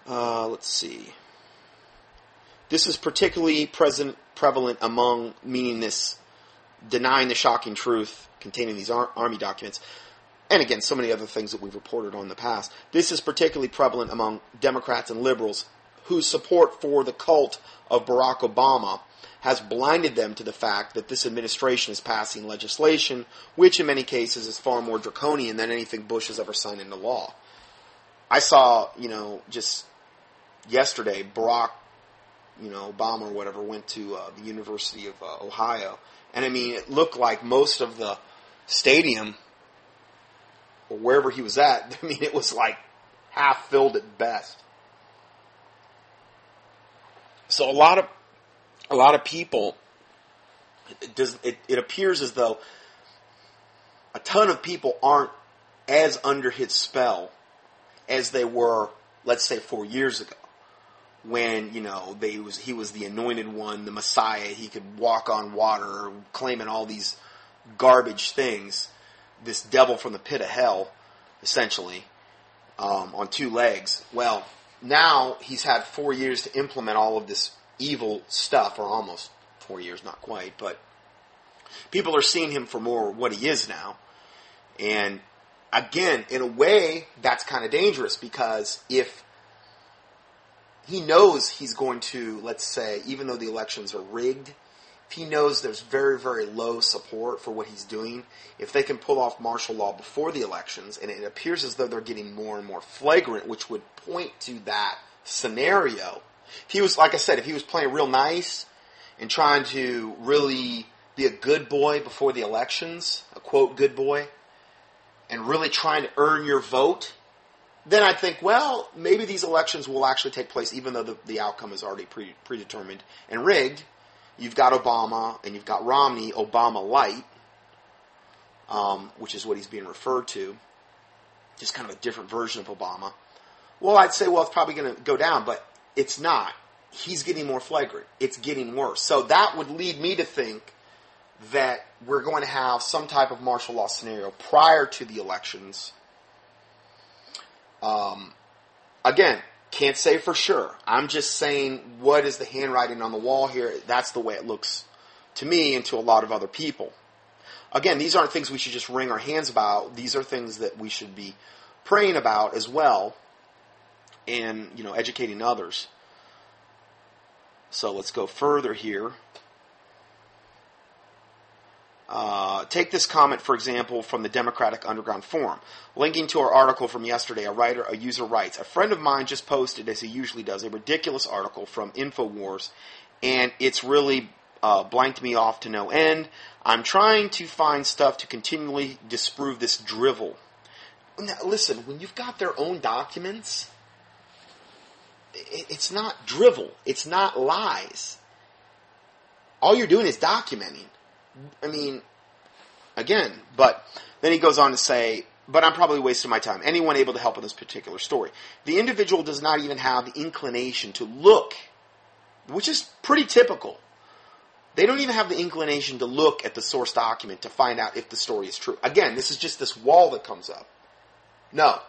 Uh, let's see. This is particularly present, prevalent among, meaning this denying the shocking truth containing these ar- army documents, and again, so many other things that we've reported on in the past. This is particularly prevalent among Democrats and liberals whose support for the cult of Barack Obama has blinded them to the fact that this administration is passing legislation which, in many cases, is far more draconian than anything Bush has ever signed into law. I saw, you know, just yesterday, Barack, you know, Obama or whatever went to uh, the University of uh, Ohio, and I mean, it looked like most of the stadium or wherever he was at. <laughs> I mean, it was like half filled at best. So a lot of a lot of people it does it, it appears as though a ton of people aren't as under his spell as they were, let's say, four years ago, when you know they was he was the anointed one, the Messiah. He could walk on water, claiming all these garbage things. This devil from the pit of hell, essentially, um, on two legs. Well, now he's had four years to implement all of this evil stuff, or almost four years, not quite, but people are seeing him for more what he is now. And again, in a way, that's kind of dangerous because if he knows he's going to, let's say, even though the elections are rigged, if he knows there's very, very low support for what he's doing, if they can pull off martial law before the elections, and it appears as though they're getting more and more flagrant, which would point to that scenario. If he was, like I said, if he was playing real nice and trying to really be a good boy before the elections, a quote good boy, and really trying to earn your vote, then I'd think, well, maybe these elections will actually take place even though the, the outcome is already pre, predetermined and rigged you've got Obama and you've got Romney, Obama light, um, which is what he's being referred to, just kind of a different version of Obama. Well, I'd say, well, it's probably going to go down, but it's not. He's getting more flagrant. It's getting worse. So that would lead me to think that we're going to have some type of martial law scenario prior to the elections. Um, again, can't say for sure. I'm just saying what is the handwriting on the wall here. That's the way it looks to me and to a lot of other people. Again, these aren't things we should just wring our hands about. These are things that we should be praying about as well and, you know, educating others. So let's go further here. Uh, take this comment, for example, from the Democratic Underground Forum. Linking to our article from yesterday, a writer, a user writes, A friend of mine just posted, as he usually does, a ridiculous article from InfoWars, and it's really uh, blanked me off to no end. I'm trying to find stuff to continually disprove this drivel. Now, listen, when you've got their own documents, it's not drivel. It's not lies. All you're doing is documenting. I mean, again, but then he goes on to say, but I'm probably wasting my time. Anyone able to help with this particular story? The individual does not even have the inclination to look, which is pretty typical. They don't even have the inclination to look at the source document to find out if the story is true. Again, this is just this wall that comes up. No.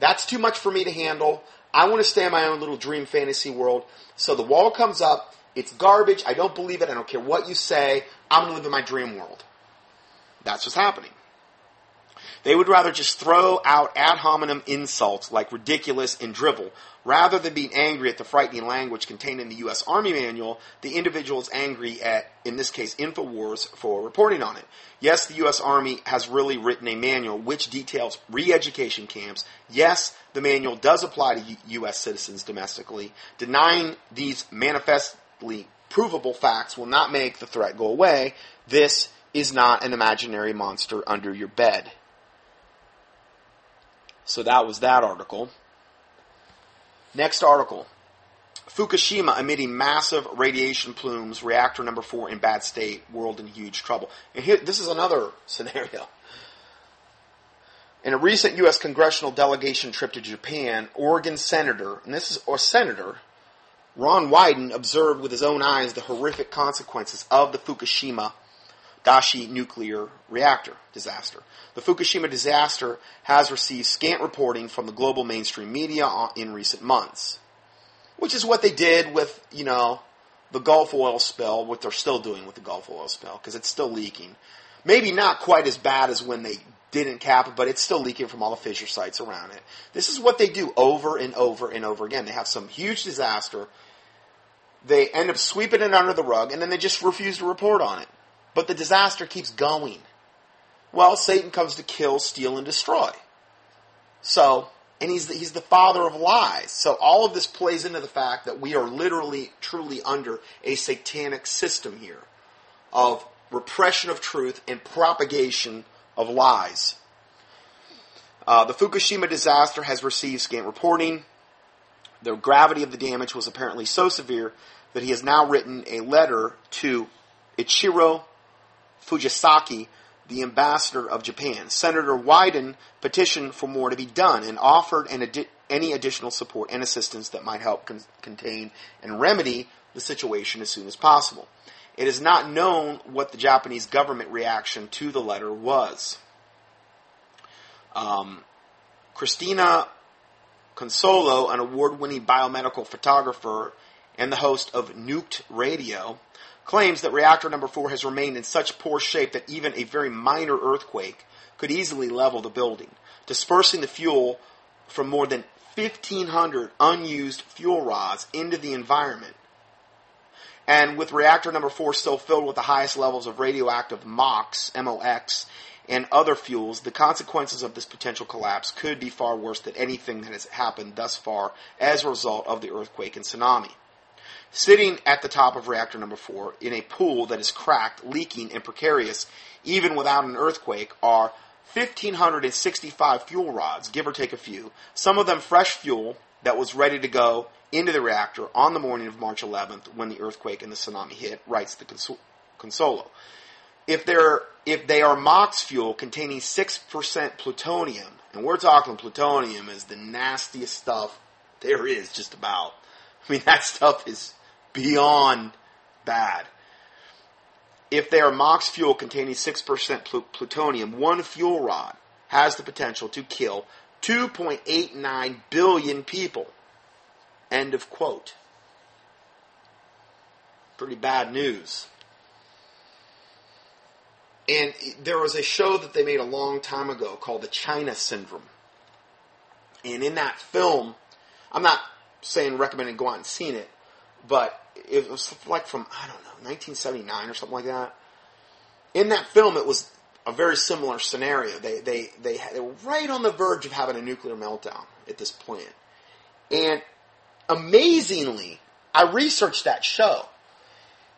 That's too much for me to handle. I want to stay in my own little dream fantasy world. So the wall comes up. It's garbage. I don't believe it. I don't care what you say. I'm going to live in my dream world. That's what's happening. They would rather just throw out ad hominem insults like ridiculous and drivel. Rather than being angry at the frightening language contained in the U.S. Army manual, the individual is angry at, in this case, InfoWars for reporting on it. Yes, the U.S. Army has really written a manual which details re-education camps. Yes, the manual does apply to U.S. citizens domestically. Denying these manifestly provable facts will not make the threat go away. This is not an imaginary monster under your bed. So that was that article. Next article. Fukushima emitting massive radiation plumes, reactor number four in bad state, world in huge trouble. And here, this is another <laughs> scenario. In a recent U.S. congressional delegation trip to Japan, Oregon Senator, and this is, or Senator, Ron Wyden observed with his own eyes the horrific consequences of the Fukushima Daiichi nuclear reactor disaster. The Fukushima disaster has received scant reporting from the global mainstream media in recent months, which is what they did with, you know, the Gulf oil spill, what they're still doing with the Gulf oil spill, because it's still leaking. Maybe not quite as bad as when they didn't cap it, but it's still leaking from all the fissure sites around it. This is what they do over and over and over again. They have some huge disaster. They end up sweeping it under the rug, and then they just refuse to report on it. But the disaster keeps going. Well, Satan comes to kill, steal, and destroy. So, and he's the, he's the father of lies. So all of this plays into the fact that we are literally, truly under a satanic system here of repression of truth and propagation of lies. Uh, the Fukushima disaster has received scant reporting. The gravity of the damage was apparently so severe that he has now written a letter to Ichiro Fujisaki, the ambassador of Japan. Senator Wyden petitioned for more to be done and offered an adi- any additional support and assistance that might help con- contain and remedy the situation as soon as possible. It is not known what the Japanese government reaction to the letter was. Um, Christina Consolo, an award winning biomedical photographer and the host of Nuked Radio, claims that reactor number 4 has remained in such poor shape that even a very minor earthquake could easily level the building, dispersing the fuel from more than 1,500 unused fuel rods into the environment. And with reactor number 4 still filled with the highest levels of radioactive MOX, MOX, and other fuels, the consequences of this potential collapse could be far worse than anything that has happened thus far as a result of the earthquake and tsunami. Sitting at the top of reactor number 4 in a pool that is cracked, leaking, and precarious, even without an earthquake, are 1,565 fuel rods, give or take a few, some of them fresh fuel that was ready to go into the reactor on the morning of March 11th when the earthquake and the tsunami hit, writes the Consolo. If they're if they are MOX fuel containing six percent plutonium, and we're talking plutonium is the nastiest stuff there is, just about. I mean that stuff is beyond bad. If they are MOX fuel containing six percent plutonium, one fuel rod has the potential to kill 2.89 billion people. End of quote. Pretty bad news. And there was a show that they made a long time ago called The China Syndrome. And in that film, I'm not saying recommending go out and see it, but it was like from, I don't know, 1979 or something like that. In that film, it was a very similar scenario. They, they, they, they were right on the verge of having a nuclear meltdown at this plant. And amazingly, I researched that show.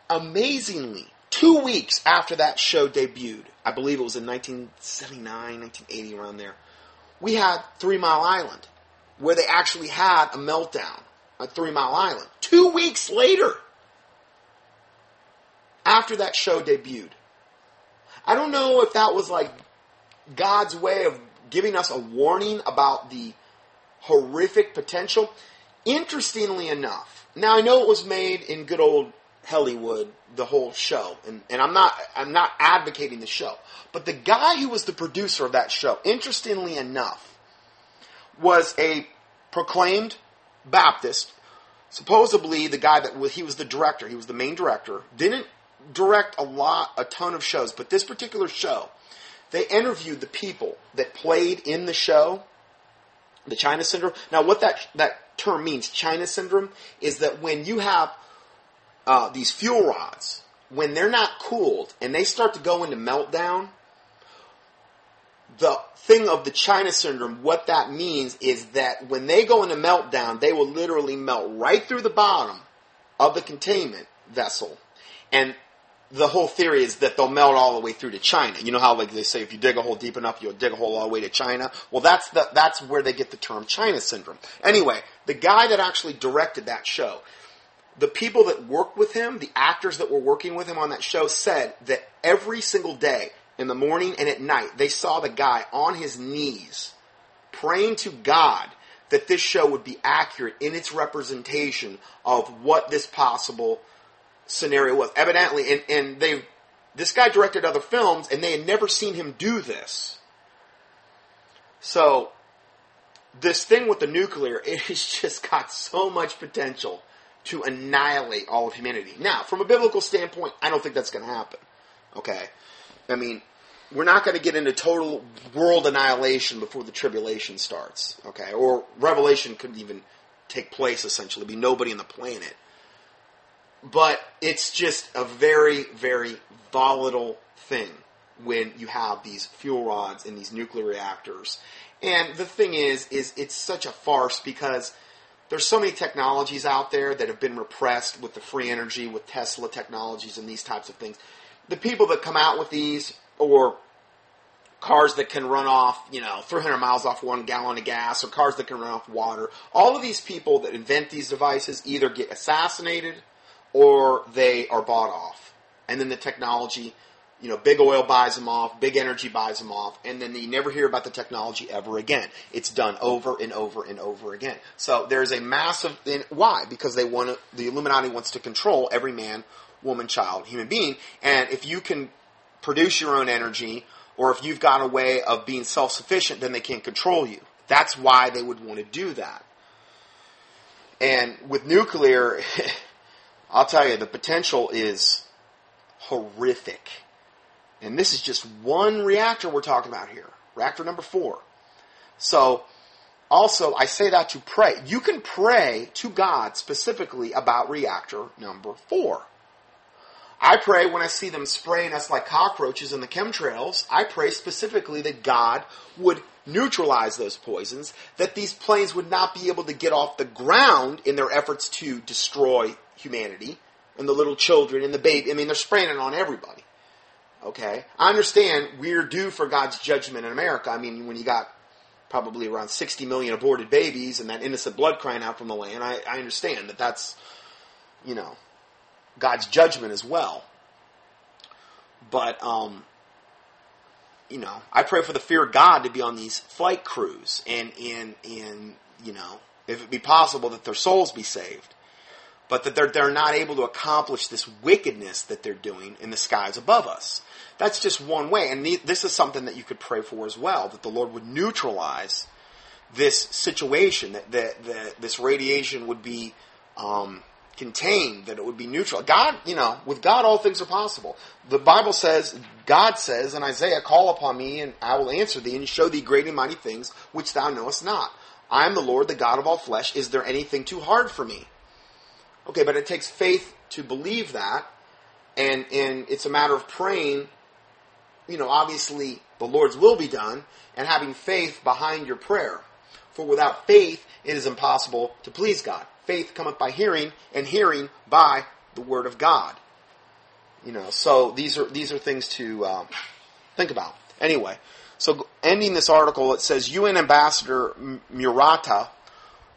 Amazingly, two weeks after that show debuted, I believe it was in 1979, 1980, around there, we had Three Mile Island, where they actually had a meltdown at Three Mile Island. Two weeks later, after that show debuted. I don't know if that was like God's way of giving us a warning about the horrific potential. Interestingly enough, now I know it was made in good old Hollywood, the whole show, and, and I'm not I'm not advocating the show, but the guy who was the producer of that show, interestingly enough, was a proclaimed Baptist. Supposedly, the guy that was he was the director, he was the main director. Didn't direct a lot, a ton of shows, but this particular show, they interviewed the people that played in the show, the China syndrome. Now, what that that term means, China syndrome, is that when you have uh, these fuel rods, when they're not cooled and they start to go into meltdown, the thing of the China syndrome, what that means is that when they go into meltdown, they will literally melt right through the bottom of the containment vessel. And the whole theory is that they'll melt all the way through to China. You know how like they say if you dig a hole deep enough, you'll dig a hole all the way to China. Well, that's the, that's where they get the term China syndrome. Anyway, the guy that actually directed that show, the people that worked with him, the actors that were working with him on that show said that every single day in the morning and at night, they saw the guy on his knees praying to God that this show would be accurate in its representation of what this possible scenario was. Evidently, and, and they this guy directed other films, and they had never seen him do this. So, this thing with the nuclear, <laughs> it has just got so much potential to annihilate all of humanity. Now, from a biblical standpoint, I don't think that's going to happen. Okay? I mean, we're not going to get into total world annihilation before the tribulation starts. Okay? Or Revelation couldn't even take place, essentially, be nobody on the planet. But it's just a very, very volatile thing when you have these fuel rods in these nuclear reactors. And the thing is, is it's such a farce because there's so many technologies out there that have been repressed with the free energy, with Tesla technologies and these types of things. The people that come out with these, or cars that can run off, you know, 300 miles off one gallon of gas, or cars that can run off water, all of these people that invent these devices either get assassinated or they are bought off. And then the technology you know, big oil buys them off, big energy buys them off, and then you never hear about the technology ever again. It's done over and over and over again. So there's a massive, why? Because they want to, the Illuminati wants to control every man, woman, child, human being, and if you can produce your own energy, or if you've got a way of being self-sufficient, then they can't control you. That's why they would want to do that. And with nuclear, <laughs> I'll tell you, the potential is horrific and this is just one reactor we're talking about here. Reactor number four. So, also, I say that to pray. You can pray to God specifically about reactor number four. I pray when I see them spraying us like cockroaches in the chemtrails, I pray specifically that God would neutralize those poisons, that these planes would not be able to get off the ground in their efforts to destroy humanity and the little children and the baby. I mean, they're spraying it on everybody. Okay? I understand we're due for God's judgment in America. I mean, when you got probably around 60 million aborted babies and that innocent blood crying out from the land, I, I understand that that's, you know, God's judgment as well. But, um, you know, I pray for the fear of God to be on these flight crews and, and, and, you know, if it be possible that their souls be saved but that they're, they're not able to accomplish this wickedness that they're doing in the skies above us. That's just one way. And this is something that you could pray for as well, that the Lord would neutralize this situation, that, that, that this radiation would be um, contained, that it would be neutral. God, you know, with God all things are possible. The Bible says, God says in Isaiah, call upon me and I will answer thee and show thee great and mighty things which thou knowest not. I am the Lord, the God of all flesh. Is there anything too hard for me? Okay, but it takes faith to believe that, and and it's a matter of praying. You know, obviously the Lord's will be done, and having faith behind your prayer. For without faith, it is impossible to please God. Faith cometh by hearing, and hearing by the word of God. You know, so these are these are things to uh, think about. Anyway, so ending this article, it says UN Ambassador Murata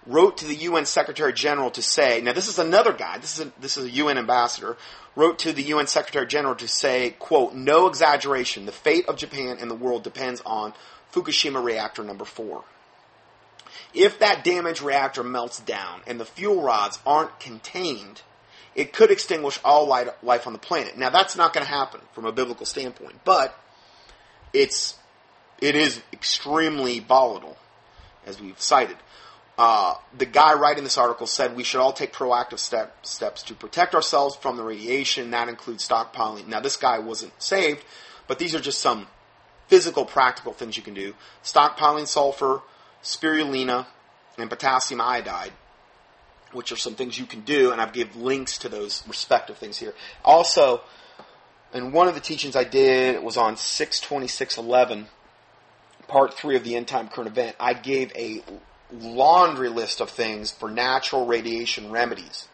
wrote to the UN Secretary General to say, now this is another guy, this is a, this is a UN ambassador, wrote to the UN Secretary General to say, quote, no exaggeration, the fate of Japan and the world depends on Fukushima reactor number four. If that damaged reactor melts down and the fuel rods aren't contained, it could extinguish all life on the planet. Now that's not going to happen from a biblical standpoint, but it's it is extremely volatile, as we've cited. Uh, the guy writing this article said we should all take proactive step, steps to protect ourselves from the radiation. That includes stockpiling. Now, this guy wasn't saved, but these are just some physical, practical things you can do. Stockpiling sulfur, spirulina, and potassium iodide, which are some things you can do, and I've give links to those respective things here. Also, and one of the teachings I did was on 62611, part three of the end time current event. I gave a laundry list of things for natural radiation remedies.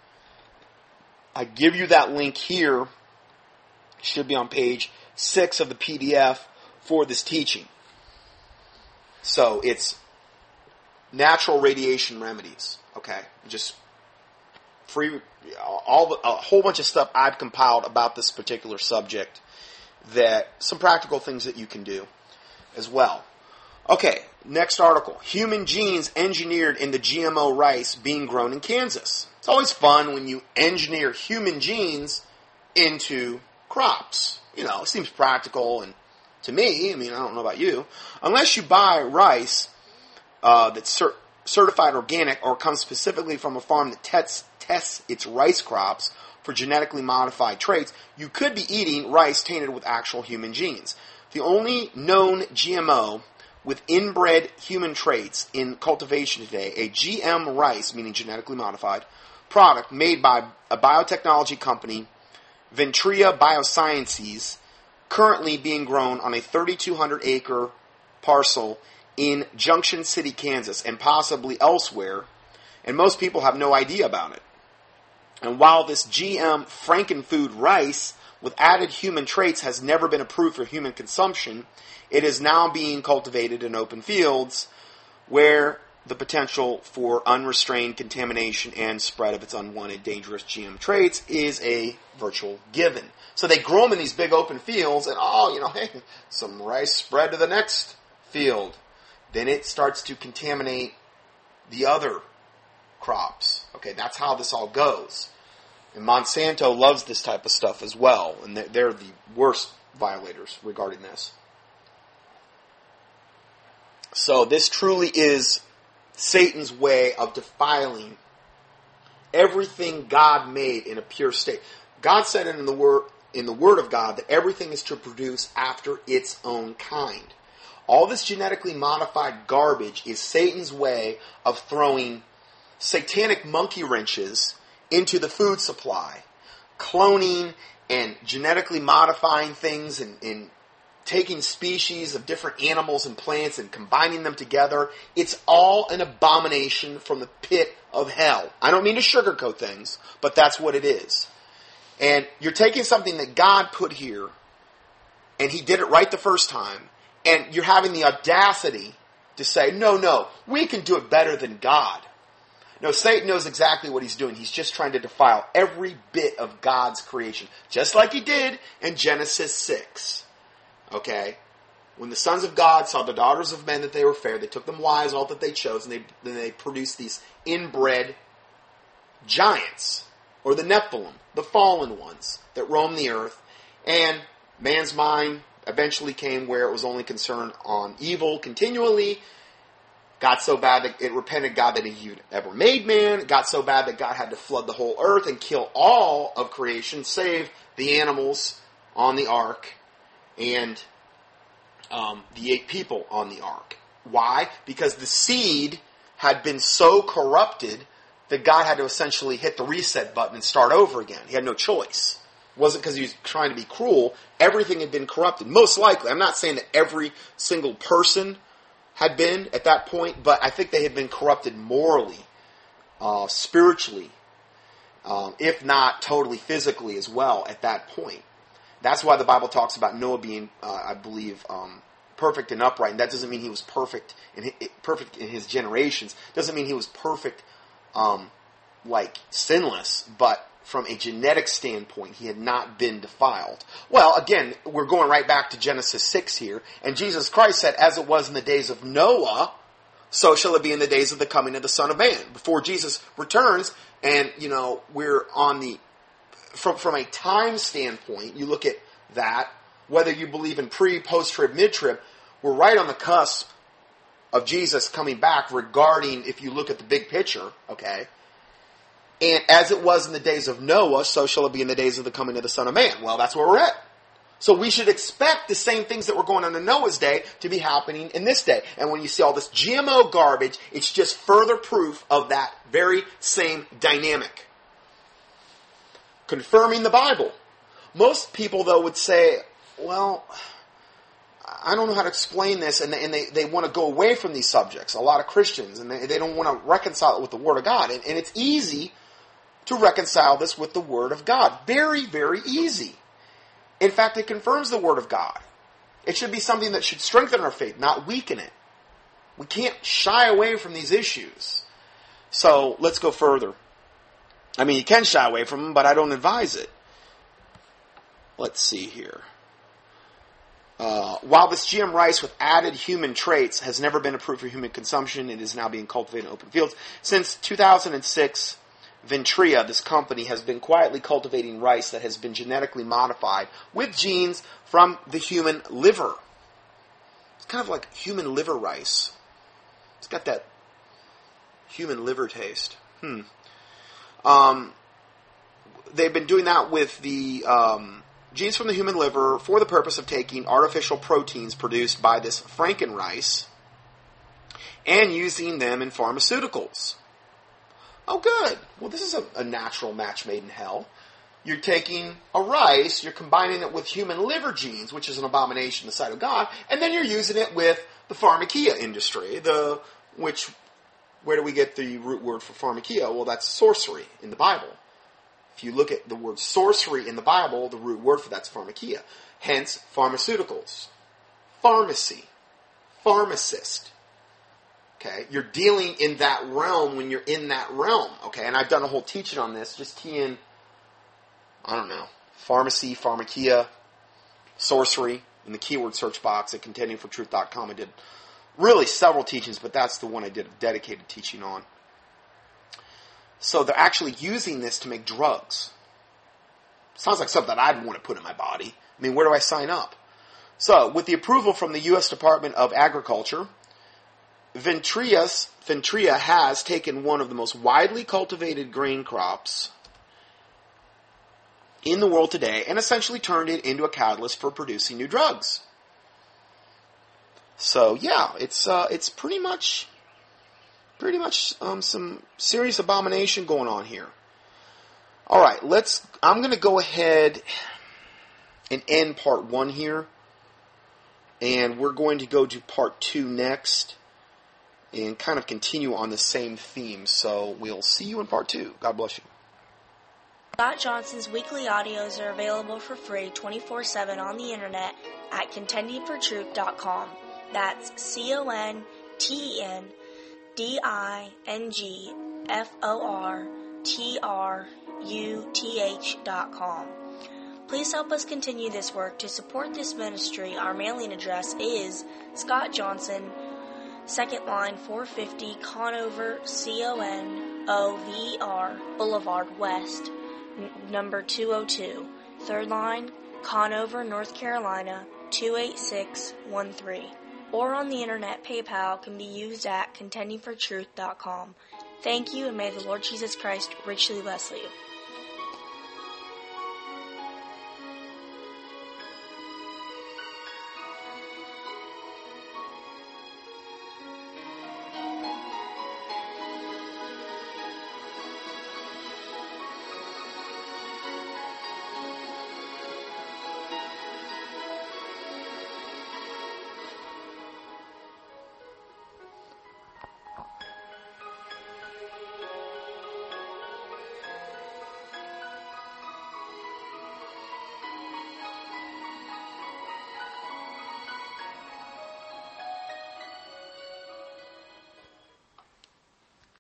I give you that link here. It should be on page six of the PDF for this teaching. So it's natural radiation remedies. Okay, just free, all a whole bunch of stuff I've compiled about this particular subject. That some practical things that you can do as well. Okay, next article. Human genes engineered in the GMO rice being grown in Kansas. It's always fun when you engineer human genes into crops. You know, it seems practical and to me, I mean, I don't know about you, unless you buy rice uh, that's cer- certified organic or comes specifically from a farm that tests, tests its rice crops for genetically modified traits, you could be eating rice tainted with actual human genes. The only known GMO with inbred human traits in cultivation today, a GM rice, meaning genetically modified, product made by a biotechnology company, Ventria Biosciences, currently being grown on a 3,200 acre parcel in Junction City, Kansas, and possibly elsewhere, and most people have no idea about it. And while this GM Frankenfood rice with added human traits has never been approved for human consumption, it is now being cultivated in open fields where the potential for unrestrained contamination and spread of its unwanted dangerous GM traits is a virtual given. So they grow them in these big open fields and oh, you know, <laughs> hey, some rice spread to the next field. Then it starts to contaminate the other crops. Okay, that's how this all goes. And Monsanto loves this type of stuff as well, and they're the worst violators regarding this. So this truly is Satan's way of defiling everything God made in a pure state. God said in the word in the word of God that everything is to produce after its own kind. All this genetically modified garbage is Satan's way of throwing satanic monkey wrenches into the food supply, cloning and genetically modifying things and, and taking species of different animals and plants and combining them together. It's all an abomination from the pit of hell. I don't mean to sugarcoat things, but that's what it is. And you're taking something that God put here, and He did it right the first time, and you're having the audacity to say, no, no, we can do it better than God. No, Satan knows exactly what he's doing. He's just trying to defile every bit of God's creation, just like he did in Genesis 6. Okay? When the sons of God saw the daughters of men that they were fair, they took them wives, all that they chose, and they, then they produced these inbred giants, or the Nephilim, the fallen ones that roam the earth. And man's mind eventually came where it was only concerned on evil continually, got so bad that it repented God that he ever made man. Got so bad that God had to flood the whole earth and kill all of creation, save the animals on the ark and um, the eight people on the ark. Why? Because the seed had been so corrupted that God had to essentially hit the reset button and start over again. He had no choice. Wasn't because he was trying to be cruel. Everything had been corrupted. Most likely, I'm not saying that every single person had been at that point, but I think they had been corrupted morally, uh, spiritually, um, if not totally physically as well at that point. That's why the Bible talks about Noah being, uh, I believe, um, perfect and upright. And that doesn't mean he was perfect in his, perfect in his generations. Doesn't mean he was perfect, um, like sinless. But from a genetic standpoint, he had not been defiled. Well, again, we're going right back to Genesis 6 here, and Jesus Christ said, as it was in the days of Noah, so shall it be in the days of the coming of the Son of Man. Before Jesus returns, and, you know, we're on the, from, from a time standpoint, you look at that, whether you believe in pre, post trib, mid trib, we're right on the cusp of Jesus coming back regarding, if you look at the big picture, okay, and as it was in the days of Noah, so shall it be in the days of the coming of the Son of Man. Well, that's where we're at. So we should expect the same things that were going on in Noah's day to be happening in this day. And when you see all this GMO garbage, it's just further proof of that very same dynamic. Confirming the Bible. Most people, though, would say, well, I don't know how to explain this, and they, and they, they want to go away from these subjects. A lot of Christians, and they, they don't want to reconcile it with the Word of God. And, and it's easy to reconcile this with the Word of God. Very, very easy. In fact, it confirms the Word of God. It should be something that should strengthen our faith, not weaken it. We can't shy away from these issues. So let's go further. I mean, you can shy away from them, but I don't advise it. Let's see here. Uh, while this GM rice with added human traits has never been approved for human consumption, it is now being cultivated in open fields. Since 2006, Ventria, this company, has been quietly cultivating rice that has been genetically modified with genes from the human liver. It's kind of like human liver rice. It's got that human liver taste. Hmm. Um, they've been doing that with the um, genes from the human liver for the purpose of taking artificial proteins produced by this Franken rice and using them in pharmaceuticals. Oh, good. Well, this is a, a natural match made in hell. You're taking a rice, you're combining it with human liver genes, which is an abomination in the sight of God, and then you're using it with the pharmakia industry, the which where do we get the root word for pharmakia? Well, that's sorcery in the Bible. If you look at the word sorcery in the Bible, the root word for that's pharmakia. Hence, pharmaceuticals, pharmacy, pharmacist. Okay, you're dealing in that realm when you're in that realm. Okay, and I've done a whole teaching on this. Just key in, I don't know, pharmacy, pharmakia, sorcery in the keyword search box at contendingfortruth.com. I did really several teachings, but that's the one I did a dedicated teaching on. So they're actually using this to make drugs. Sounds like something I'd want to put in my body. I mean, where do I sign up? So, with the approval from the U.S. Department of Agriculture, Ventrias, Ventria has taken one of the most widely cultivated grain crops in the world today and essentially turned it into a catalyst for producing new drugs. So yeah, it's uh, it's pretty much pretty much um, some serious abomination going on here. All right, let's. I'm going to go ahead and end part one here, and we're going to go to part two next, and kind of continue on the same theme. So we'll see you in part two. God bless you. Scott Johnson's weekly audios are available for free 24 7 on the internet at contendingfortruth.com. That's C O N T E N D I N G F O R T R U T H dot com. Please help us continue this work. To support this ministry, our mailing address is Scott Johnson, second line 450 Conover, C O N O V E R Boulevard West, n- number 202. Third line, Conover, North Carolina 28613 or on the internet, PayPal can be used at contendingfortruth.com. Thank you, and may the Lord Jesus Christ richly bless you.